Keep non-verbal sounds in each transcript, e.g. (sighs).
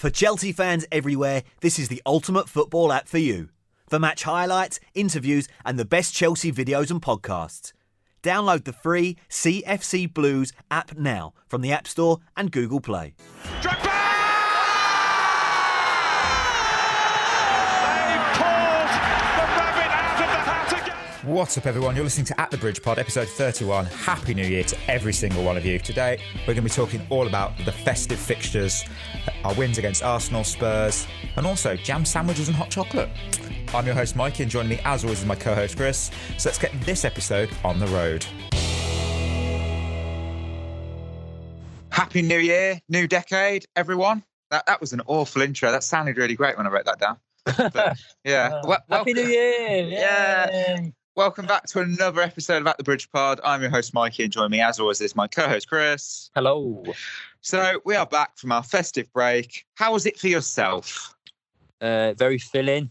For Chelsea fans everywhere, this is the ultimate football app for you. For match highlights, interviews, and the best Chelsea videos and podcasts. Download the free CFC Blues app now from the App Store and Google Play. What's up, everyone? You're listening to At the Bridge Pod, episode 31. Happy New Year to every single one of you. Today, we're going to be talking all about the festive fixtures, our wins against Arsenal, Spurs, and also jam sandwiches and hot chocolate. I'm your host, Mikey, and joining me, as always, is my co host, Chris. So let's get this episode on the road. Happy New Year, new decade, everyone. That that was an awful intro. That sounded really great when I wrote that down. (laughs) But, yeah. Well, Happy New welcome- Year! Yeah. Welcome back to another episode of At the Bridge Pod. I'm your host, Mikey, and joining me, as always, is my co-host, Chris. Hello. So we are back from our festive break. How was it for yourself? Uh, very filling,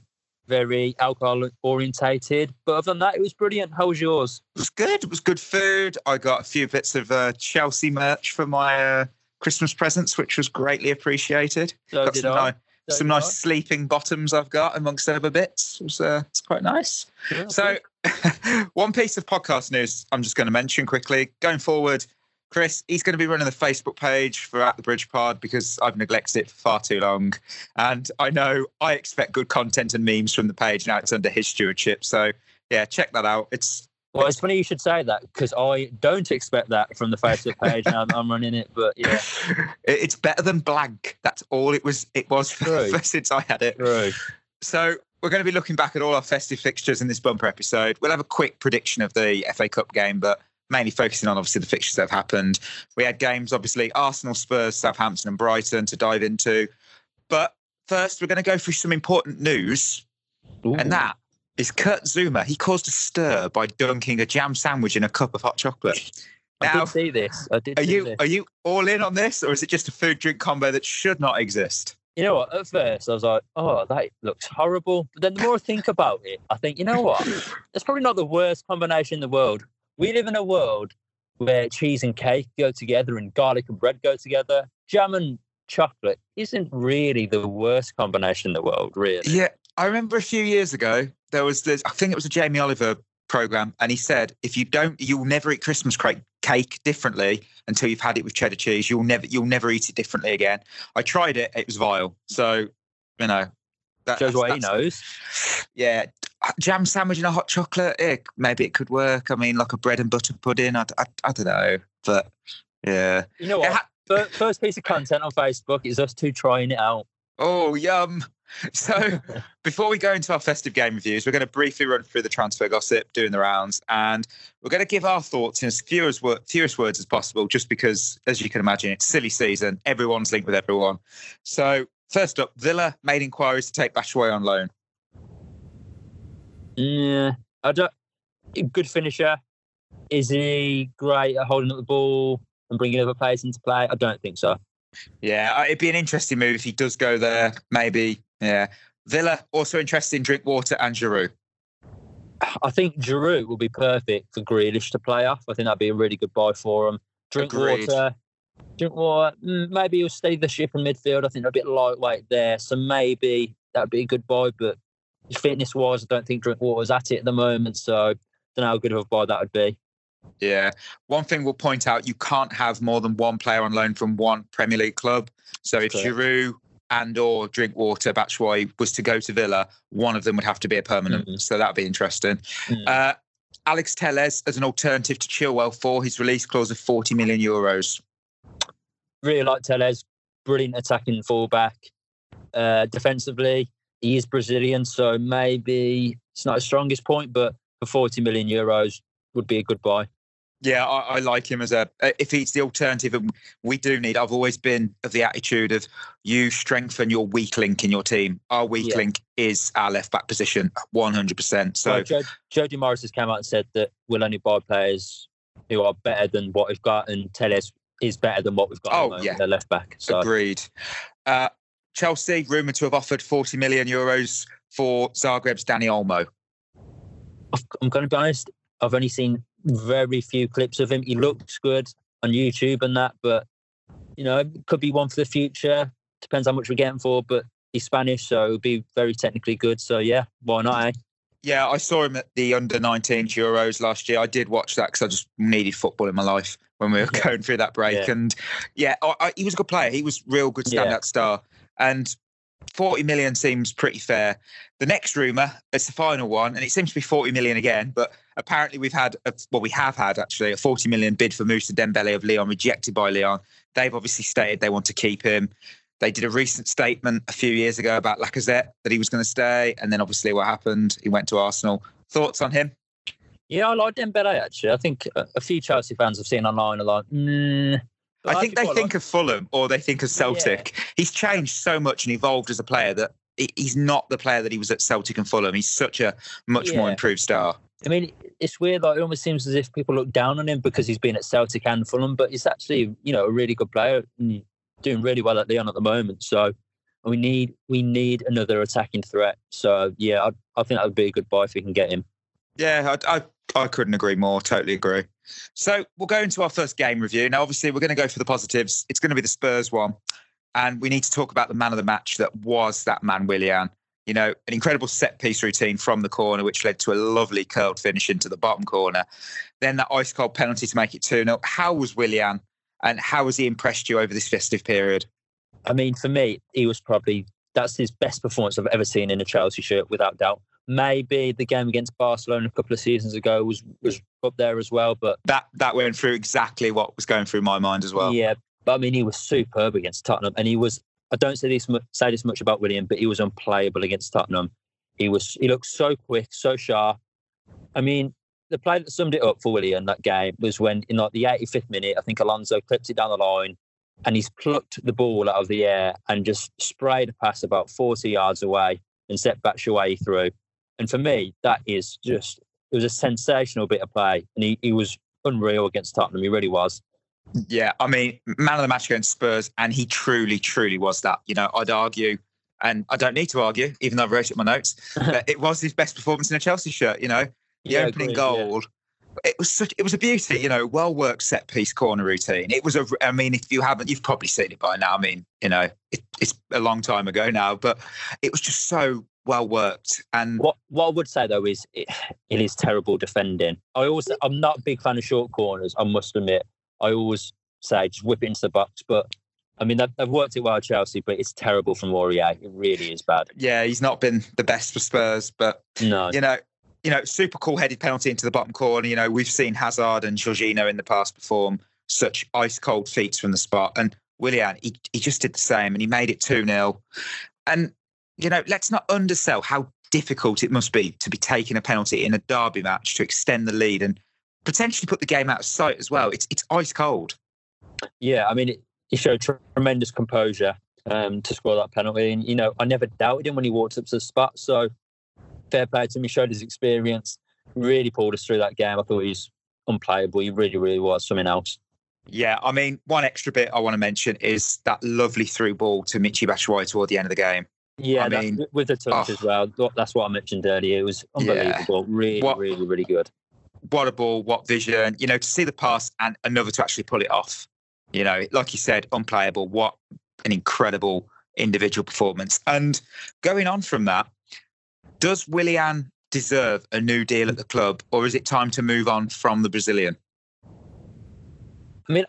very alcohol orientated. But other than that, it was brilliant. How was yours? It was good. It was good food. I got a few bits of uh, Chelsea merch for my uh, Christmas presents, which was greatly appreciated. So got did some, I. ni- So some nice sleeping bottoms I've got amongst other bits. It was, uh, it's quite nice. Yeah, So, (laughs) one piece of podcast news I'm just going to mention quickly. Going forward, Chris, he's going to be running the Facebook page for At the Bridge Pod because I've neglected it for far too long. And I know I expect good content and memes from the page now it's under his stewardship. So, yeah, check that out. It's well, it's funny you should say that because I don't expect that from the Facebook page, and I'm, I'm running it. But yeah, (laughs) it's better than blank. That's all it was. It was (laughs) since I had it. true. So we're going to be looking back at all our festive fixtures in this bumper episode. We'll have a quick prediction of the FA Cup game, but mainly focusing on obviously the fixtures that have happened. We had games, obviously, Arsenal, Spurs, Southampton, and Brighton to dive into. But first, we're going to go through some important news, and that is Kurt Zouma. He caused a stir by dunking a jam sandwich in a cup of hot chocolate. I did see this. I did are you this. are you all in on this, or is it just a food drink combo that should not exist? You know what? At first, I was like, "Oh, that looks horrible." But then the more I think about it, I think, you know what? It's probably not the worst combination in the world. We live in a world where cheese and cake go together, and garlic and bread go together. Jam and chocolate isn't really the worst combination in the world, really. Yeah, I remember a few years ago there was this. I think it was a Jamie Oliver program, and he said, "If you don't, you'll never eat Christmas cake differently until you've had it with cheddar cheese. You'll never, you'll never eat it differently again." I tried it; it was vile. So, you know, that, Shows what he knows. Yeah, jam sandwich and a hot chocolate. eh, maybe it could work. I mean, like a bread and butter pudding. I, I, I don't know, but yeah. You know what? ha- First piece of content on Facebook is us two trying it out. Oh, yum. (laughs) So, before we go into our festive game reviews, we're going to briefly run through the transfer gossip, doing the rounds, and we're going to give our thoughts in as few as wor- fewest words as possible, just because, as you can imagine, it's silly season. Everyone's linked with everyone. So, first up, Villa made inquiries to take Batshuayi on loan. Yeah, I don't. Good finisher. Is he great at holding up the ball and bringing other players into play? I don't think so. Yeah, it'd be an interesting move if he does go there. Maybe, yeah. Villa also interested in Drinkwater and Giroud. I think Giroud will be perfect for Grealish to play off. I think that'd be a really good buy for him. Drinkwater, Drinkwater, mm, maybe he'll stay the ship in midfield. I think they're a bit lightweight there, so maybe that'd be a good buy. But fitness wise, I don't think Drinkwater's at it at the moment, so I don't know how good of a buy that would be. Yeah. One thing we'll point out you can't have more than one player on loan from one Premier League club. So if Correct. Giroud and or Drinkwater, Batshuayi was to go to Villa, one of them would have to be a permanent. Mhm. So that'd be interesting. Mm. Uh, Alex Telles as an alternative to Chilwell for his release clause of 40 million euros. really like Telles, brilliant attacking fullback. Uh, defensively, he is Brazilian, so maybe it's not his strongest point, but for 40 million euros would be a good buy. Yeah, I, I like him as a. If he's the alternative, and we do need. I've always been of the attitude of you strengthen your weak link in your team. Our weak Yeah. link is our left back position, one hundred percent. So Joe, Jody Morris has come out and said that we'll only buy players who are better than what we've got, and Telles is better than what we've got. at the Oh, yeah. their left back. So Agreed. Uh, Chelsea rumoured to have offered 40 million euros for Zagreb's Dani Olmo. I'm going to be honest. I've only seen very few clips of him. He looks good on YouTube and that, but you know, it could be one for the future. Depends how much we're getting for, but he's Spanish, so it'll be very technically good. So yeah, why not? Eh? Yeah, I saw him at the under 19 Euros last year. I did watch that because I just needed football in my life when we were (laughs) Yeah. going through that break. Yeah. And yeah, I, I, he was a good player. He was real good standout Yeah. star. And 40 million seems pretty fair. The next rumour, it's the final one, and it seems to be 40 million again. But apparently, we've had, a, well, we have had actually a 40 million bid for Moussa Dembele of Lyon, rejected by Lyon. They've obviously stated they want to keep him. They did a recent statement a few years ago about Lacazette that he was going to stay, and then obviously what happened? He went to Arsenal. Thoughts on him? Yeah, I like Dembele actually. I think a, few Chelsea fans have seen online are like, mm, but I think they think of Fulham or they think of Celtic. He's changed so much and evolved as a player that he's not the player that he was at Celtic and Fulham. He's such a much more improved star. I mean, it's weird. Like it almost seems as if people look down on him because he's been at Celtic and Fulham, but he's actually, you know, a really good player and doing really well at Lyon at the moment. So we need we need another attacking threat. So yeah, I, I think that would be a good buy if we can get him. Yeah, I, I, I couldn't agree more. Totally agree. So we'll go into our first game review. Now, obviously, we're going to go for the positives. It's going to be the Spurs one. And we need to talk about the man of the match that was that man, Willian. You know, an incredible set piece routine from the corner, which led to a lovely curled finish into the bottom corner. Then that ice cold penalty to make it 2 0. How was Willian and how has he impressed you over this festive period? I mean, for me, he was probably that's his best performance I've ever seen in a Chelsea shirt, without doubt. Maybe the game against Barcelona a couple of seasons ago was was up there as well, but That that went through exactly what was going through my mind as well. yeah, but I mean, he was superb against Tottenham, and he was. I don't say this mu- say this much about Willian, but he was unplayable against Tottenham. He was. He looked so quick, so sharp. I mean, the play that summed it up for Willian that game was when in like the 85th minute, I think Alonso clips it down the line, and he's plucked the ball out of the air and just sprayed a pass about 40 yards away and set Batshuayi through. And for me, that is just it was a sensational bit of play, and he, he was unreal against Tottenham. He really was. Yeah, I mean, man of the match against Spurs, and he truly, truly was that. You know, I'd argue, and I don't need to argue, even though I wrote it in my notes, (laughs) that it was his best performance in a Chelsea shirt. You know, the Yeah, opening agreed, yeah. goal. It was such. It was a beauty. You know, well worked set piece corner routine. It was a. I mean, if you haven't, you've probably seen it by now. I mean, you know, it, it's a long time ago now, but it was just so well worked. And What what I would say though is it, it is terrible defending. I also I'm not a big fan of short corners. I must admit. I always say just whip it into the box, but I mean they've, they've worked it well at Chelsea, but it's terrible from Aurier. It really is bad. yeah, he's not been the best for Spurs, but No, you know, you know, super cool headed penalty into the bottom corner. You know, we've seen Hazard and Jorginho in the past perform such ice cold feats from the spot, and Willian, he, he just did the same, and he made it two 0 And you know, let's not undersell how difficult it must be to be taking a penalty in a derby match to extend the lead and potentially put the game out of sight as well. It's it's ice cold. yeah, I mean he showed tremendous composure um, to score that penalty, and you know I never doubted him when he walked up to the spot. So fair play to him. He showed his experience. Really pulled us through that game. I thought he was unplayable. He really, really was something else. Yeah, I mean, one extra bit I want to mention is that lovely through ball to Michi Batshuayi toward the end of the game. Yeah, I mean, with the touch oh. as well. That's what I mentioned earlier. It was Yeah. unbelievable. Really, What- really, really good. What a ball, what vision, you know, to see the pass and another to actually pull it off. You know, like you said, unplayable. What an incredible individual performance. And going on from that, does Willian deserve a new deal at the club or is it time to move on from the Brazilian? I mean,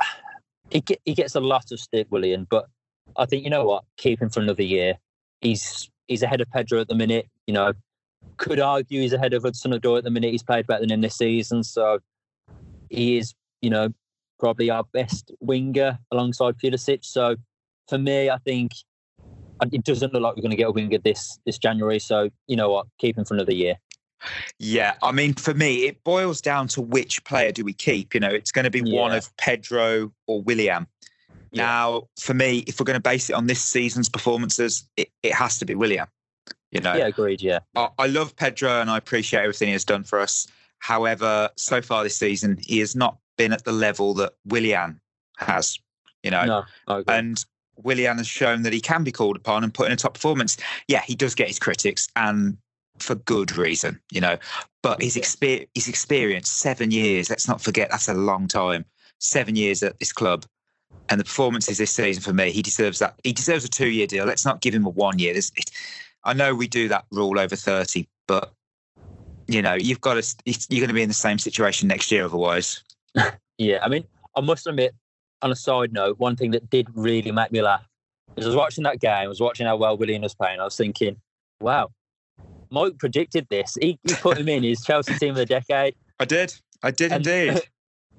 he he gets a lot of stick, Willian, but I think you know what? Keep him for another year. He's he's ahead of Pedro at the minute. You know, could argue he's ahead of Hudson Odoi at the minute. He's played better than him this season, so he is, you know, probably our best winger alongside Pulisic. So for me, I think uh, it doesn't look like we're going to get a winger this this January. So you know what? Keep him for another year. Yeah, I mean, for me, it boils down to which player do we keep? You know, it's going to be one of Pedro or Willian. Yeah. Now, for me, if we're going to base it on this season's performances, it, it has to be Willian. You know, Yeah, agreed. Yeah. I, I love Pedro and I appreciate everything he has done for us. However, so far this season, he has not been at the level that Willian has. You know, No, and Willian has shown that he can be called upon and put in a top performance. Yeah, he does get his critics, and for good reason, you know. But his Yeah. exper- his experience, seven years. Let's not forget that's a long time. Seven years at this club. and the performances this season for me, he deserves that. He deserves a two-year deal. Let's not give him a one year. There's, it, I know we do that rule over thirty, but you know you've got to. You're going to be in the same situation next year otherwise. (laughs) Yeah, I mean, I must admit, on a side note, one thing that did really make me laugh is I was watching that game, I was watching how well Willian was playing. I was thinking, wow, Mike predicted this. He, he put him in his Chelsea team of the decade. I did. I did And- indeed.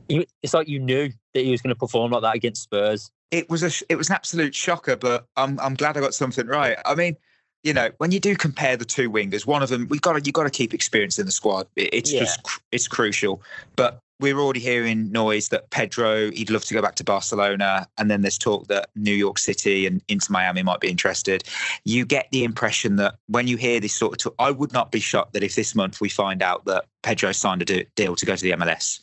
(laughs) It's like you knew that he was going to perform like that against Spurs. it was a it was an absolute shocker, but I'm I'm glad I got something right. I mean, you know, when you do compare the two wingers, one of them we've got to you've got to keep experience in the squad. It's Yeah. just it's crucial. But we're already hearing noise that Pedro he'd love to go back to Barcelona, and then there's talk that New York City and Inter Miami might be interested. You get the impression that when you hear this sort of talk, I would not be shocked that if this month we find out that Pedro signed a deal to go to the MLS,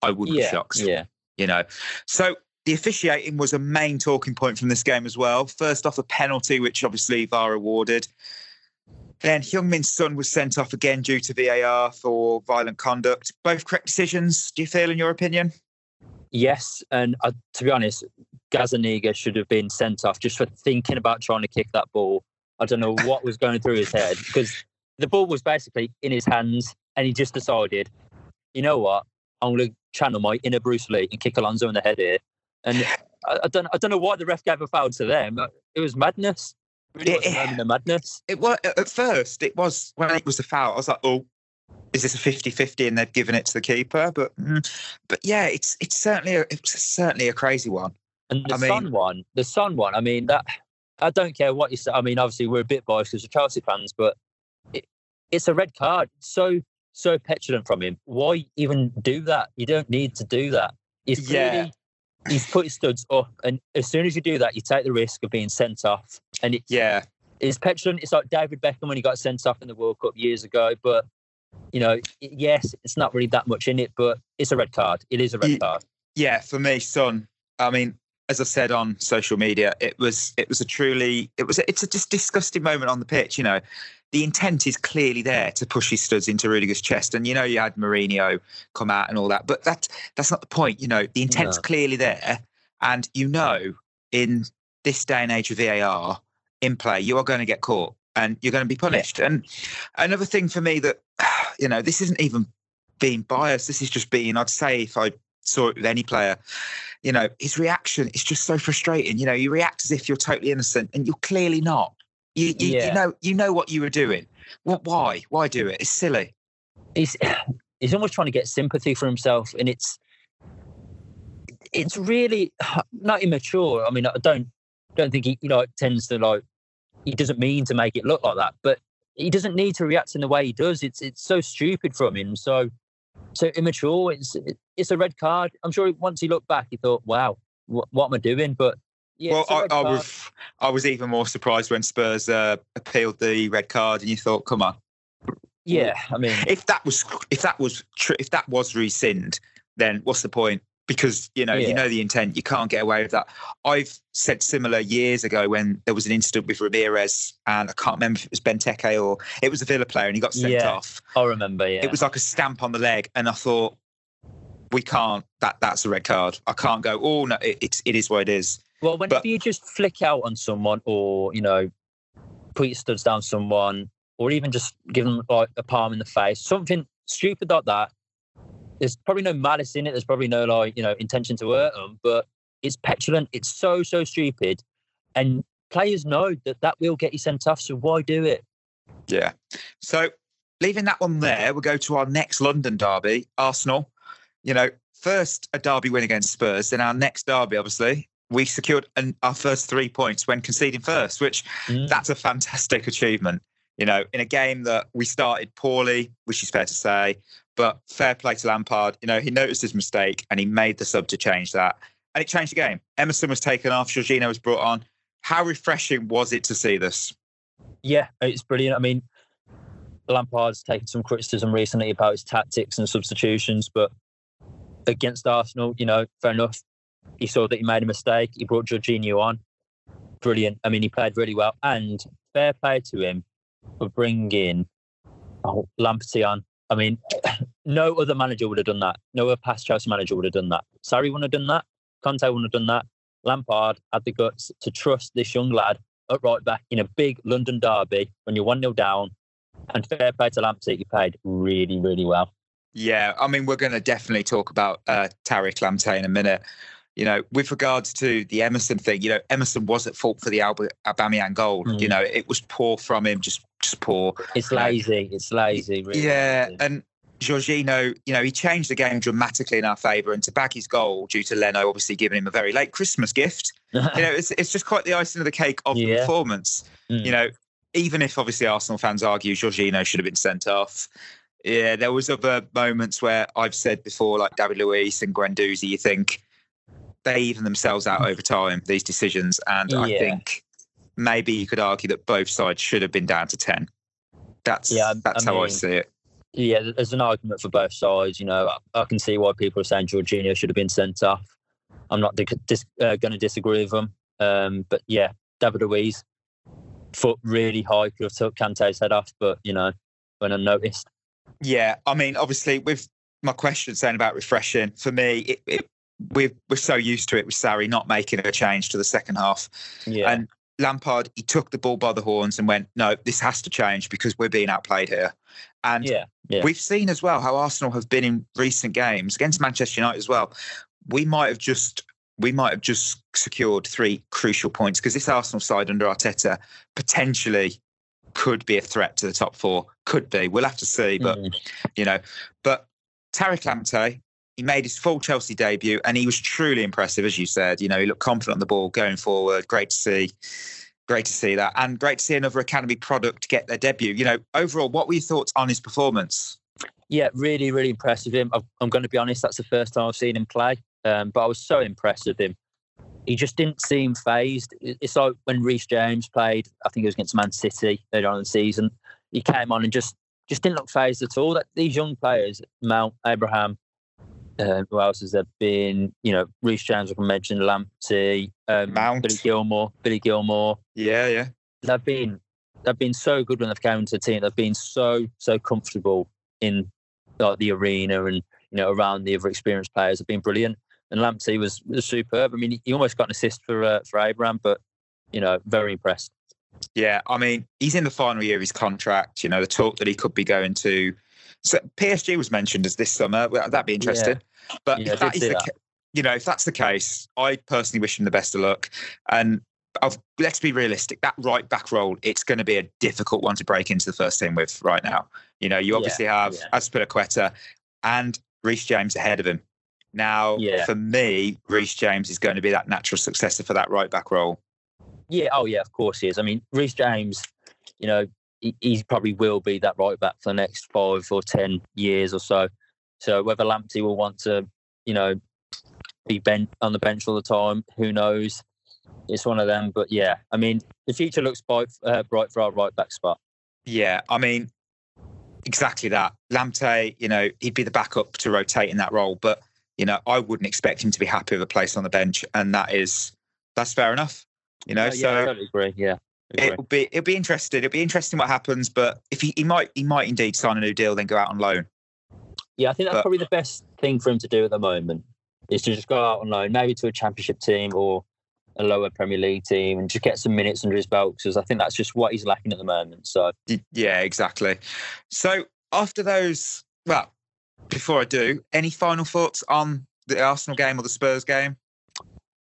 I would be shocked yeah. you know. So the officiating was a main talking point from this game as well. First off, a penalty, which obviously VAR awarded. Then Heung-min Son was sent off again due to VAR for violent conduct. Both correct decisions, do you feel, in your opinion? Yes, and uh, to be honest, Gazzaniga should have been sent off just for thinking about trying to kick that ball. I don't know what was going through his head because the ball was basically in his hands, and he just decided, you know what, I'm going to channel my inner Bruce Lee and kick Alonso in the head here. And I, I don't, I don't know why the ref gave a foul to them. It was madness. It really was a madness. It was at first. It was when it was the foul. I was like, "Oh, is this a 50-50 and they've given it to the keeper?" But, mm, but yeah, it's it's certainly a, it's certainly a crazy one. And the I mean- Son one, the Son one. I mean, that I don't care what you say. I mean, obviously we're a bit biased because we're Chelsea fans, but it, it's a red card. So so petulant from him. Why even do that? You don't need to do that. He's Yeah. He's put his studs up, and as soon as you do that, you take the risk of being sent off. And it, Yeah, it's petulant. It's like David Beckham when he got sent off in the World Cup years ago. But you know, yes, it's not really that much in it, but it's a red card. It is a red card. Yeah, for me, son. I mean, as I said on social media, it was it was a truly it was a, it's a just disgusting moment on the pitch. You know, the intent is clearly there to push his studs into Rudiger's chest, and you know you had Mourinho come out and all that, but that that's not the point. You know, the intent's No. clearly there, and you know in this day and age of VAR in play, you are going to get caught and you're going to be punished. And another thing for me that (sighs) you know this isn't even being biased. This is just being, I'd say, if I saw it with any player, you know, his reaction is just so frustrating. You know, you react as if you're totally innocent and you're clearly not. You, you, Yeah. you know, you know what you were doing. What? Why? Why do it? It's silly. he's (sighs) he's almost trying to get sympathy for himself, and it's it's really (sighs) not immature. I mean, I don't don't think he you know tends to like he doesn't mean to make it look like that, but he doesn't need to react in the way he does. It's it's so stupid from him, so so immature. It's it's a red card. I'm sure once he looked back, he thought, "Wow, what, what am I doing?" But yeah, well, I, I was I was even more surprised when Spurs uh, appealed the red card, and you thought, come on, yeah. I mean, if that was if that was tr- if that was rescind, then what's the point? Because you know Yeah. you know the intent. You can't get away with that. I've said similar years ago when there was an incident with Ramires, and I can't remember if it was Benteke or it was a Villa player, and he got sent Yeah. off. I remember. Yeah, It was like a stamp on the leg, and I thought we can't. That that's a red card. I can't go. Oh no, it, it's it is what it is. Well, whenever But- you just flick out on someone, or you know, put your studs down someone, or even just give them like a palm in the face, something stupid like that. There's probably no malice in it. There's probably no like you know intention to hurt them, but it's petulant. It's so so stupid, and players know that that will get you sent off. So why do it? Yeah. So leaving that one there, we'll go to our next London derby, Arsenal. You know, first a derby win against Spurs, then our next derby, obviously, we secured an, our first three points when conceding first, which Mm. that's a fantastic achievement. You know, in a game that we started poorly, which is fair to say, but fair play to Lampard. You know, he noticed his mistake and he made the sub to change that. And it changed the game. Emerson was taken off, Jorginho was brought on. How refreshing was it to see this? Yeah, it's brilliant. I mean, Lampard's taken some criticism recently about his tactics and substitutions, but against Arsenal, you know, fair enough. He saw that he made a mistake. He brought Jorginho on. Brilliant. I mean, he played really well, and fair play to him for bringing oh, on. I mean, (clears throat) no other manager would have done that. No other past Chelsea manager would have done that. Sarri wouldn't have done that. Conte wouldn't have done that. Lampard had the guts to trust this young lad at right back in a big London derby when you're 1 0 down. And fair play to Lamptey, he played really, really well. Yeah, I mean, we're going to definitely talk about uh, Tariq Lamptey in a minute. You know, with regards to the Emerson thing, you know, Emerson was at fault for the Alba, Aubameyang goal. Mm. You know, it was poor from him, just just poor. It's lazy. It's lazy. Really yeah, lazy. and Jorginho, you know, he changed the game dramatically in our favour, and to bag his goal due to Leno obviously giving him a very late Christmas gift. (laughs) You know, it's it's just quite the icing of the cake of the performance. Mm. You know, even if obviously Arsenal fans argue Jorginho should have been sent off. Yeah, there was other moments where I've said before, like David Luiz and Guendouzi, you think they even themselves out over time, these decisions. And I think maybe you could argue that both sides should have been down to 10. That's Yeah, that's I how I see it. Yeah, there's an argument for both sides. You know, I, I can see why people are saying Jorginho should have been sent off. I'm not dis- dis- uh, going to disagree with them. Um, but yeah, David Luiz, foot really high, could have took Kante's head off, but you know, went unnoticed. Yeah, I mean, obviously, with my question saying about refreshing, for me, it, it, we're we're so used to it with Sarri not making a change to the second half, Yeah, and Lampard he took the ball by the horns and went, "No, this has to change because we're being outplayed here." And yeah, yeah. we've seen as well how Arsenal have been in recent games against Manchester United as well. We might have just we might have just secured three crucial points because this Arsenal side under Arteta potentially could be a threat to the top four. Could be. We'll have to see, but Mm. you know. But Tariq Lamptey, he made his full Chelsea debut and he was truly impressive, as you said. You know, he looked confident on the ball going forward. Great to see. Great to see that. And great to see another academy product get their debut. You know, overall, what were your thoughts on his performance? Yeah, really, really impressed with him. I'm, going to be honest, that's the first time I've seen him play. Um, but I was so impressed with him. He just didn't seem phased. It's like when Reece James played, I think it was against Man City earlier on in the season. He came on and just just didn't look phased at all. That these young players, Mount, Abraham, uh, who else has there been? You know, Reece James, like I mentioned, Lamptey, um, Mount. Billy Gilmour, Billy Gilmour Yeah, yeah. they've been they've been so good when they've come into the team. They've been so so comfortable in like the arena and you know around the other experienced players. Have been brilliant. And Lamptey was, was superb. I mean, he, he almost got an assist for uh, for Abraham, but you know, very impressed. Yeah, I mean, he's in the final year of his contract. You know, the talk that he could be going to. So PSG was mentioned as this summer. That'd be interesting. But Yeah, if that is the, that. you know, if that's the case, I personally wish him the best of luck. And I've, let's be realistic. That right back role, it's going to be a difficult one to break into the first team with right now. You know, you Yeah, obviously have yeah. Azpilicueta and Reece James ahead of him. Now, Yeah. for me, Reece James is going to be that natural successor for that right back role. Yeah, oh yeah, of course he is. I mean, Reece James, you know, he, he probably will be that right back for the next five or ten years or so. So whether Lamptey will want to, you know, be bent on the bench all the time, who knows? It's one of them. But yeah, I mean, the future looks bright, uh, bright for our right back spot. Yeah, I mean, exactly that. Lamptey, you know, he'd be the backup to rotate in that role, but you know, I wouldn't expect him to be happy with a place on the bench, and that is that's fair enough. You know, Oh, yeah, I totally agree. Yeah, agree. it'll be it'll be interesting. It'll be interesting what happens, but if he, he might he might indeed sign a new deal, then go out on loan. yeah, I think that's but- probably the best thing for him to do at the moment is to just go out on loan, maybe to a championship team or a lower Premier League team, and just get some minutes under his belt because I think that's just what he's lacking at the moment. So Yeah, exactly. So after those, well, before I do, any final thoughts on the Arsenal game or the Spurs game?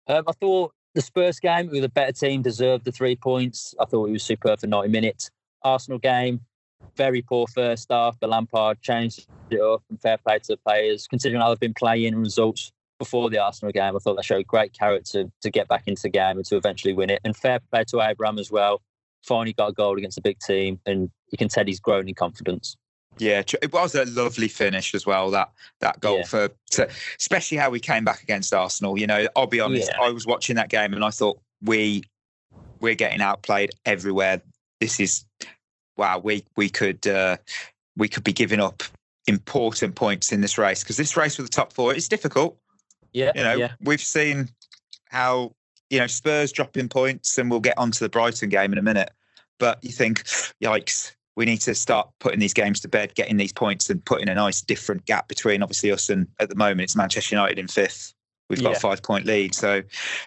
Um, I thought the Spurs game with a better team deserved the three points. I thought it was superb for 90 minutes. Arsenal game, very poor first half, but Lampard changed it up and fair play to the players. Considering how they've been playing results before the Arsenal game, I thought they showed great character to get back into the game and to eventually win it. And fair play to Abraham as well. Finally got a goal against a big team, and you can tell he's grown in confidence. Yeah, it was a lovely finish as well. That that goal Yeah. for, to, especially how we came back against Arsenal. You know, I'll be honest. Yeah. I was watching that game and I thought we we're getting outplayed everywhere. This is wow. We we could uh, we could be giving up important points in this race because this race for the top four is difficult. Yeah, You know, yeah, we've seen how you know Spurs dropping points, and we'll get onto the Brighton game in a minute. But you think, yikes, we need to start putting these games to bed, getting these points, and putting a nice different gap between obviously us and at the moment it's Manchester United in fifth. we've got Yeah. a five point lead. So,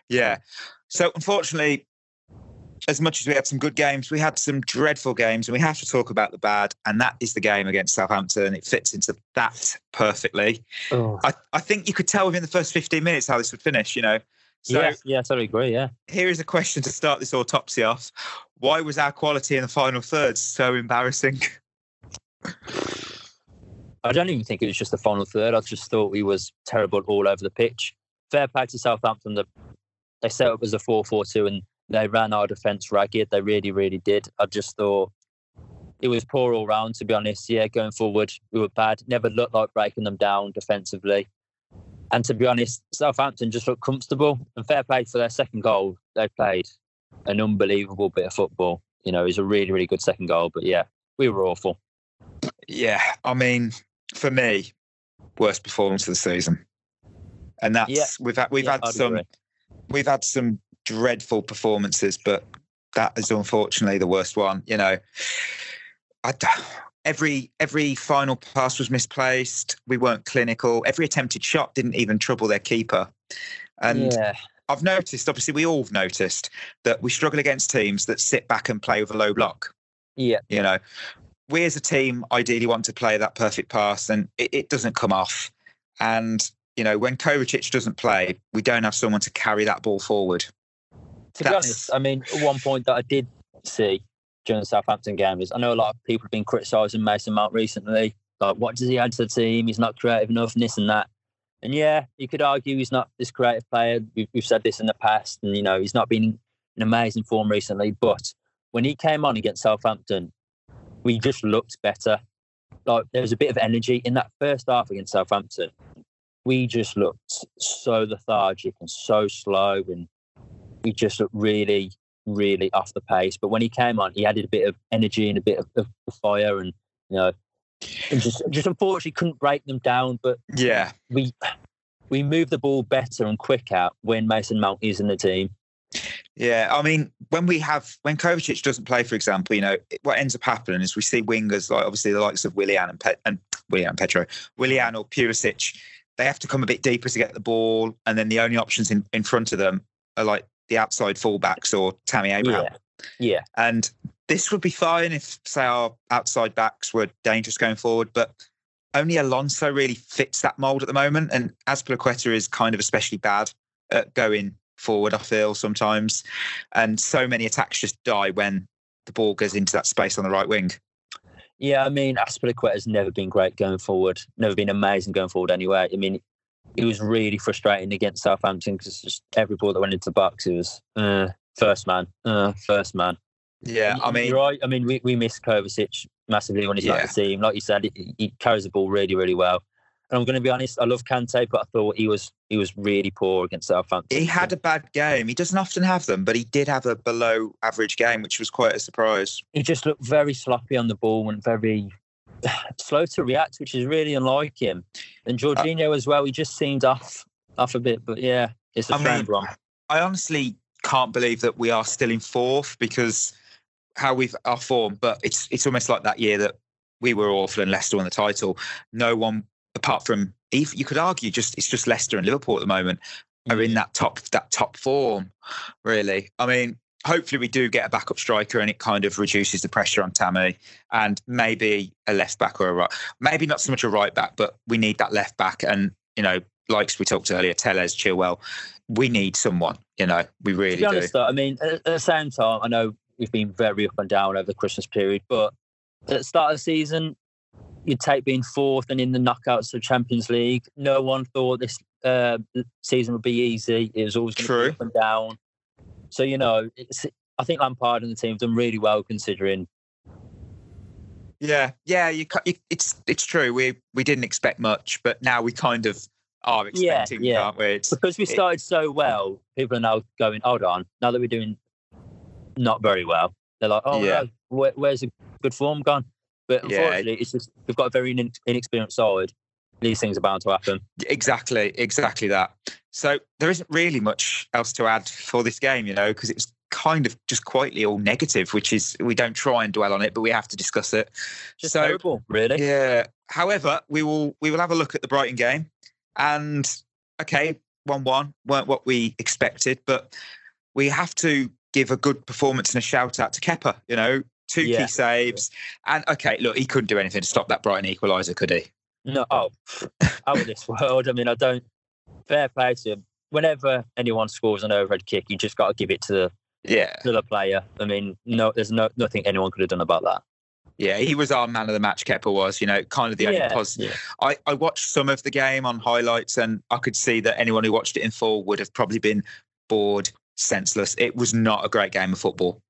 yeah. So, unfortunately, as much as we had some good games, we had some dreadful games, and we have to talk about the bad. And that is the game against Southampton. It fits into that perfectly. Oh. I, I think you could tell within the first 15 minutes how this would finish, you know. So, yeah, yeah, I totally agree. Yeah. here is a question to start this autopsy off. Why was our quality in the final third so embarrassing? I don't even think it was just the final third. I just thought he was terrible all over the pitch. Fair play to Southampton. The, they set up as a 4 4 2 and they ran our defence ragged. They really, really did. I just thought it was poor all round, to be honest. Yeah, going forward, we were bad. Never looked like breaking them down defensively. And to be honest, Southampton just looked comfortable. And fair play for their second goal. They played an unbelievable bit of football. You know, it was a really, really good second goal. But yeah, we were awful. Yeah, I mean, for me, worst performance of the season. And that's Yeah. we've had we've Yeah, had I'd some agree. we've had some dreadful performances, but that is unfortunately the worst one. You know, I every every final pass was misplaced. We weren't clinical. Every attempted shot didn't even trouble their keeper. And yeah. I've noticed, obviously, we all have noticed that we struggle against teams that sit back and play with a low block. Yeah. You know, we as a team ideally want to play that perfect pass, and it, it doesn't come off. And you know, when Kovacic doesn't play, we don't have someone to carry that ball forward. To be honest, I mean, one point that I did see during the Southampton game is I know a lot of people have been criticising Mason Mount recently. Like, what does he add to the team? He's not creative enough, and this and that. And yeah, you could argue he's not this creative player. We've, we've said this in the past, and you know, he's not been in amazing form recently. But when he came on against Southampton, we just looked better. Like there was a bit of energy in that first half against Southampton. We just looked so lethargic and so slow, and we just looked really, really off the pace. But when he came on, he added a bit of energy and a bit of, of fire, and you know, and just just unfortunately couldn't break them down. But Yeah, we we move the ball better and quicker when Mason Mount is in the team. yeah. I mean, when we have when Kovacic doesn't play, for example, you know, what ends up happening is we see wingers like obviously the likes of Willian and Pet and Willian Petro, Willian or Pulisic. They have to come a bit deeper to get the ball, and then the only options in, in front of them are like the outside fullbacks or Tammy Abraham. Yeah, yeah, And this would be fine if, say, our outside backs were dangerous going forward, but only Alonso really fits that mould at the moment. And Azpilicueta is kind of especially bad at going forward, I feel sometimes. And so many attacks just die when the ball goes into that space on the right wing. yeah. I mean, Azpilicueta has never been great going forward. Never been amazing going forward. Anyway, I mean, it was really frustrating against Southampton because just every ball that went into the box, it was uh, first man, uh, first man. Yeah, I mean, you're right. I mean, we, we miss Kovacic massively when he's not in the team. Like you said, he, he carries the ball really, really well. And I'm going to be honest, I love Kante, but I thought he was he was really poor against Southampton. he had a bad game. He doesn't often have them, but he did have a below average game, which was quite a surprise. he just looked very sloppy on the ball and very (sighs) slow to react, which is really unlike him. And uh, Jorginho as well, he just seemed off off a bit. But yeah, it's a I shame, mean, Brom. I honestly can't believe that we are still in fourth because how we've our form, but it's it's almost like that year that we were awful and Leicester won the title. No one apart from Eve, you could argue just it's just Leicester and Liverpool at the moment are in mm. that top that top form. Really, I mean, hopefully we do get a backup striker and it kind of reduces the pressure on Tammy and maybe a left back or a right, maybe not so much a right back, but we need that left back and you know, like we talked earlier, Telles, Chilwell, we need someone. You know, we To really be do. though, I mean, at, at the same time, I know we've been very up and down over the Christmas period, but at the start of the season, you'd take being fourth and in the knockouts of Champions League. No one thought this uh, season would be easy. It was always going to up and down. So you know, it's, I think Lampard and the team have done really well considering. Yeah, yeah, you, you it's it's true. We we didn't expect much, but now we kind of are expecting, yeah. can't we? It's, Because we it- started so well, people are now going, hold on, now that we're doing not very well, they're like, oh, Yeah. no, where, where's the good form gone? But Yeah. unfortunately, it's just we've got a very inex- inexperienced side. These things are bound to happen. exactly, exactly that. So there isn't really much else to add for this game, you know, because it was kind of just quietly all negative, which is we don't try and dwell on it, but we have to discuss it. Just So- terrible, really. Yeah. However, we will we will have a look at the Brighton game, and okay, one-one weren't what we expected, but we have to give a good performance and a shout out to Kepa. You know, two Yeah. key saves, and okay, look, he couldn't do anything to stop that Brighton equaliser, could he? No, oh, out of this world. I mean, I don't. Fair play to him. Whenever anyone scores an overhead kick, you just got to give it to the, Yeah, to the player. I mean, no, there's no nothing anyone could have done about that. yeah, he was our man of the match. Kepa was, you know, kind of the only yeah, positive. yeah. I, I watched some of the game on highlights, and I could see that anyone who watched it in full would have probably been bored, senseless. It was not a great game of football.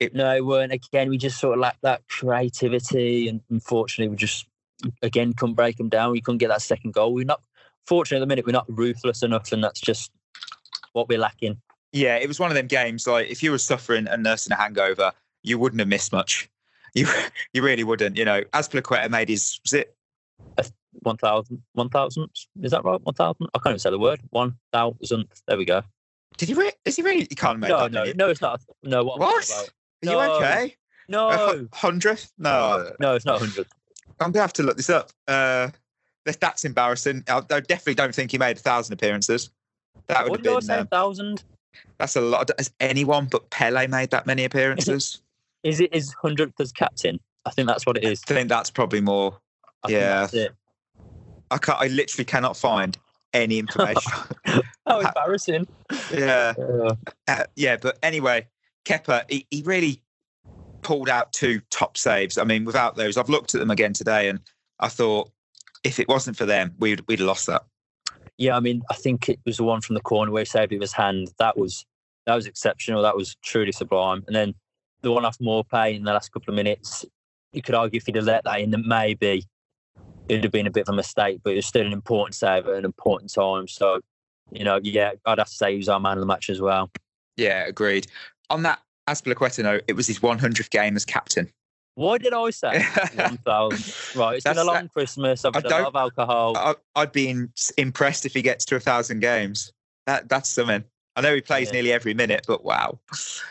It, No, it weren't. Again, we just sort of lacked that creativity, and unfortunately, we just again couldn't break them down. We couldn't get that second goal. We're not fortunately at the minute. We're not ruthless enough, and that's just what we're lacking. Yeah, it was one of them games. Like if you were suffering and nursing a hangover, you wouldn't have missed much. (laughs) You you really wouldn't. You know, Azpilicueta made his was it One thousand, one thousand. Is that right? One thousand. I can't even say the word. One thousand. There we go. Did he? Re- is he really? You can't make No, no, no. It's not. No. What? What? you? no. Are you okay? No. Hundredth? No, No, it's not hundred. I'm gonna have to look this up. Uh, that's embarrassing. I, I definitely don't think he made a thousand appearances. That would have been. say? uh, thousand. that's a lot. Has anyone but Pele made that many appearances? (laughs) Is it is hundredth as captain? I think that's what it is. I think that's probably more. I think Yeah. I can't. I literally cannot find any information. (laughs) How embarrassing. yeah. Uh, Uh, yeah, but anyway, Kepa, he, he really pulled out two top saves. I mean, without those, I've looked at them again today, and I thought if it wasn't for them, we'd we'd have lost that. yeah, I mean, I think it was the one from the corner where he saved it with his hand. That was that was exceptional. That was truly sublime. And then the one off Maupay in the last couple of minutes, you could argue if he'd have let that in, then maybe it'd have been a bit of a mistake. But it was still an important save at an important time. So, you know, yeah, I'd have to say he was our man of the match as well. Yeah, agreed. On that Azpilicueta note, it was his 100th game as captain. Why did I say (laughs) one thousand? Right, it's been a That's- long Christmas. I've had a lot of alcohol. I, I'd be in- impressed if he gets to a thousand games. That that's something. I know he plays Yeah. nearly every minute, but wow.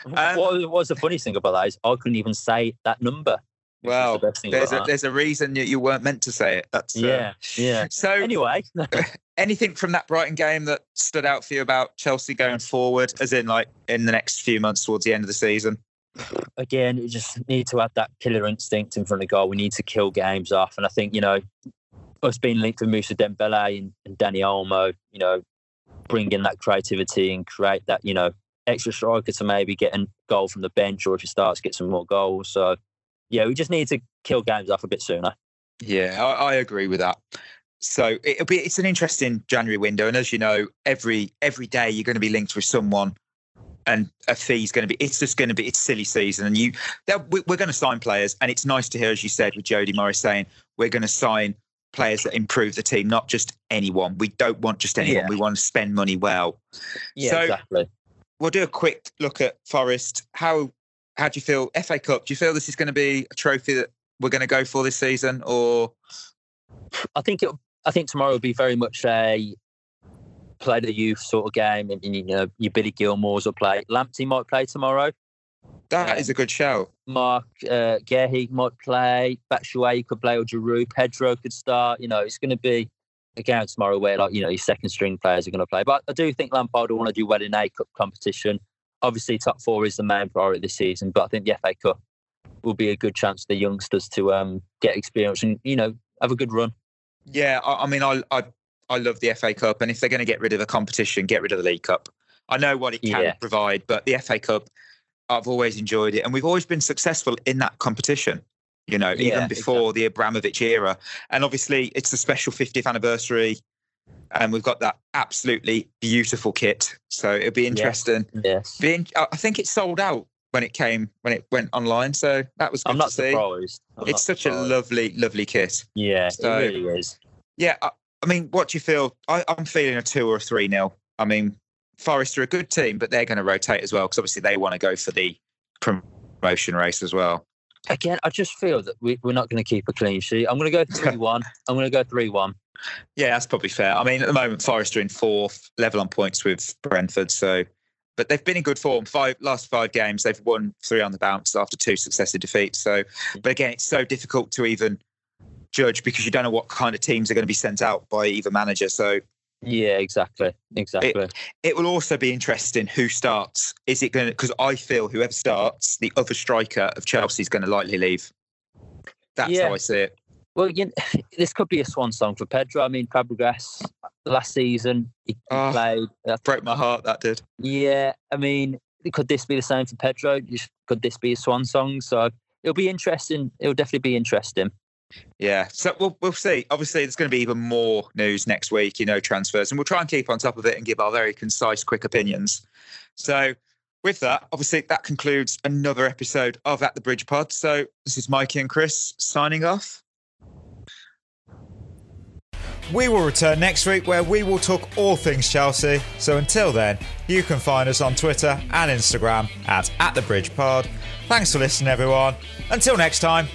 um, what, what was the funniest thing about that is I couldn't even say that number. Well, the there's a there's a reason that you weren't meant to say it. That's uh, yeah, yeah. So Anyway, (laughs) (laughs) anything from that Brighton game that stood out for you about Chelsea going forward, as in like in the next few months towards the end of the season? (sighs) again, you just need to have that killer instinct in front of goal. We need to kill games off, and I think you know us being linked with Moussa Dembele and, and Dani Olmo, you know, bring in that creativity and create that you know extra striker to maybe get a goal from the bench, or if he starts, get some more goals. So yeah, we just need to kill games off a bit sooner. Yeah, I, I agree with that. So it'll be it's an interesting January window, and as you know, every every day you're going to be linked with someone, and a fee's going to be. It's just going to be it's silly season, and you we're going to sign players, and it's nice to hear, as you said, with Jody Morris saying we're going to sign players that improve the team, not just anyone. We don't want just anyone. Yeah. We want to spend money well. Yeah, So- exactly. We'll do a quick look at Forest. How how do you feel FA Cup? Do you feel this is going to be a trophy that we're going to go for this season, or I think it. I think tomorrow will be very much a play the youth sort of game, and, and, you know your Billy Gilmour's will play. Lamptey might play tomorrow. that is a good shout? Marc uh, Guehi might play. Batshuayi could play, or Giroud. Pedro could start. You know, it's going to be a game tomorrow where, like, you know, your second string players are going to play. But I do think Lampard will want to do well in a cup competition. Obviously, top four is the main priority this season, but I think the FA Cup will be a good chance for the youngsters to um, get experience and you know have a good run. Yeah, I, I mean, I, I I love the FA Cup, and if they're going to get rid of a competition, get rid of the League Cup. I know what it can Yeah. provide, but the FA Cup, I've always enjoyed it, and we've always been successful in that competition. You know, even Yeah, before the Abramovich era, and obviously it's the special 50th anniversary, and we've got that absolutely beautiful kit. So it'll be interesting. Yes, Being, I I think it sold out when it came when it went online, so that was good I'm not to see. surprised. I'm It's not such a lovely, lovely kit. Yeah, So- it really is. Yeah, I, I mean, what do you feel? I, I'm feeling a two or a three nil. I mean, Forest are a good team, but they're going to rotate as well because obviously they want to go for the promotion race as well. Again, I just feel that we, we're not going to keep a clean sheet. I'm going to go (laughs) three one. I'm going to go three one. Yeah, that's probably fair. I mean, at the moment, Forest are in fourth, level on points with Brentford. So, but they've been in good form. Five last five games, they've won three on the bounce after two successive defeats. So, mm. but again, it's so difficult to even judge because you don't know what kind of teams are going to be sent out by either manager. So, Yeah, exactly, exactly. It will also be interesting who starts. Is it going to? Because I feel whoever starts, the other striker of Chelsea is going to likely leave. That's Yeah. how I see it. Well, you (laughs) this could be a swan song for Pedro. I mean, Fabregas last season he Oh. played. uh, Broke my heart. That did. Yeah, I mean, could this be the same for Pedro? Could this be a swan song? So it'll be interesting. It'll definitely be interesting. Yeah, so we'll we'll see. Obviously, there's going to be even more news next week. You know, transfers, and we'll try and keep on top of it and give our very concise, quick opinions. So, with that, obviously, that concludes another episode of At the Bridge Pod. So, this is Mikey and Chris signing off. We will return next week where we will talk all things Chelsea. So until then, you can find us on Twitter and Instagram at, at the Bridge Pod. Thanks for listening, everyone. Until next time,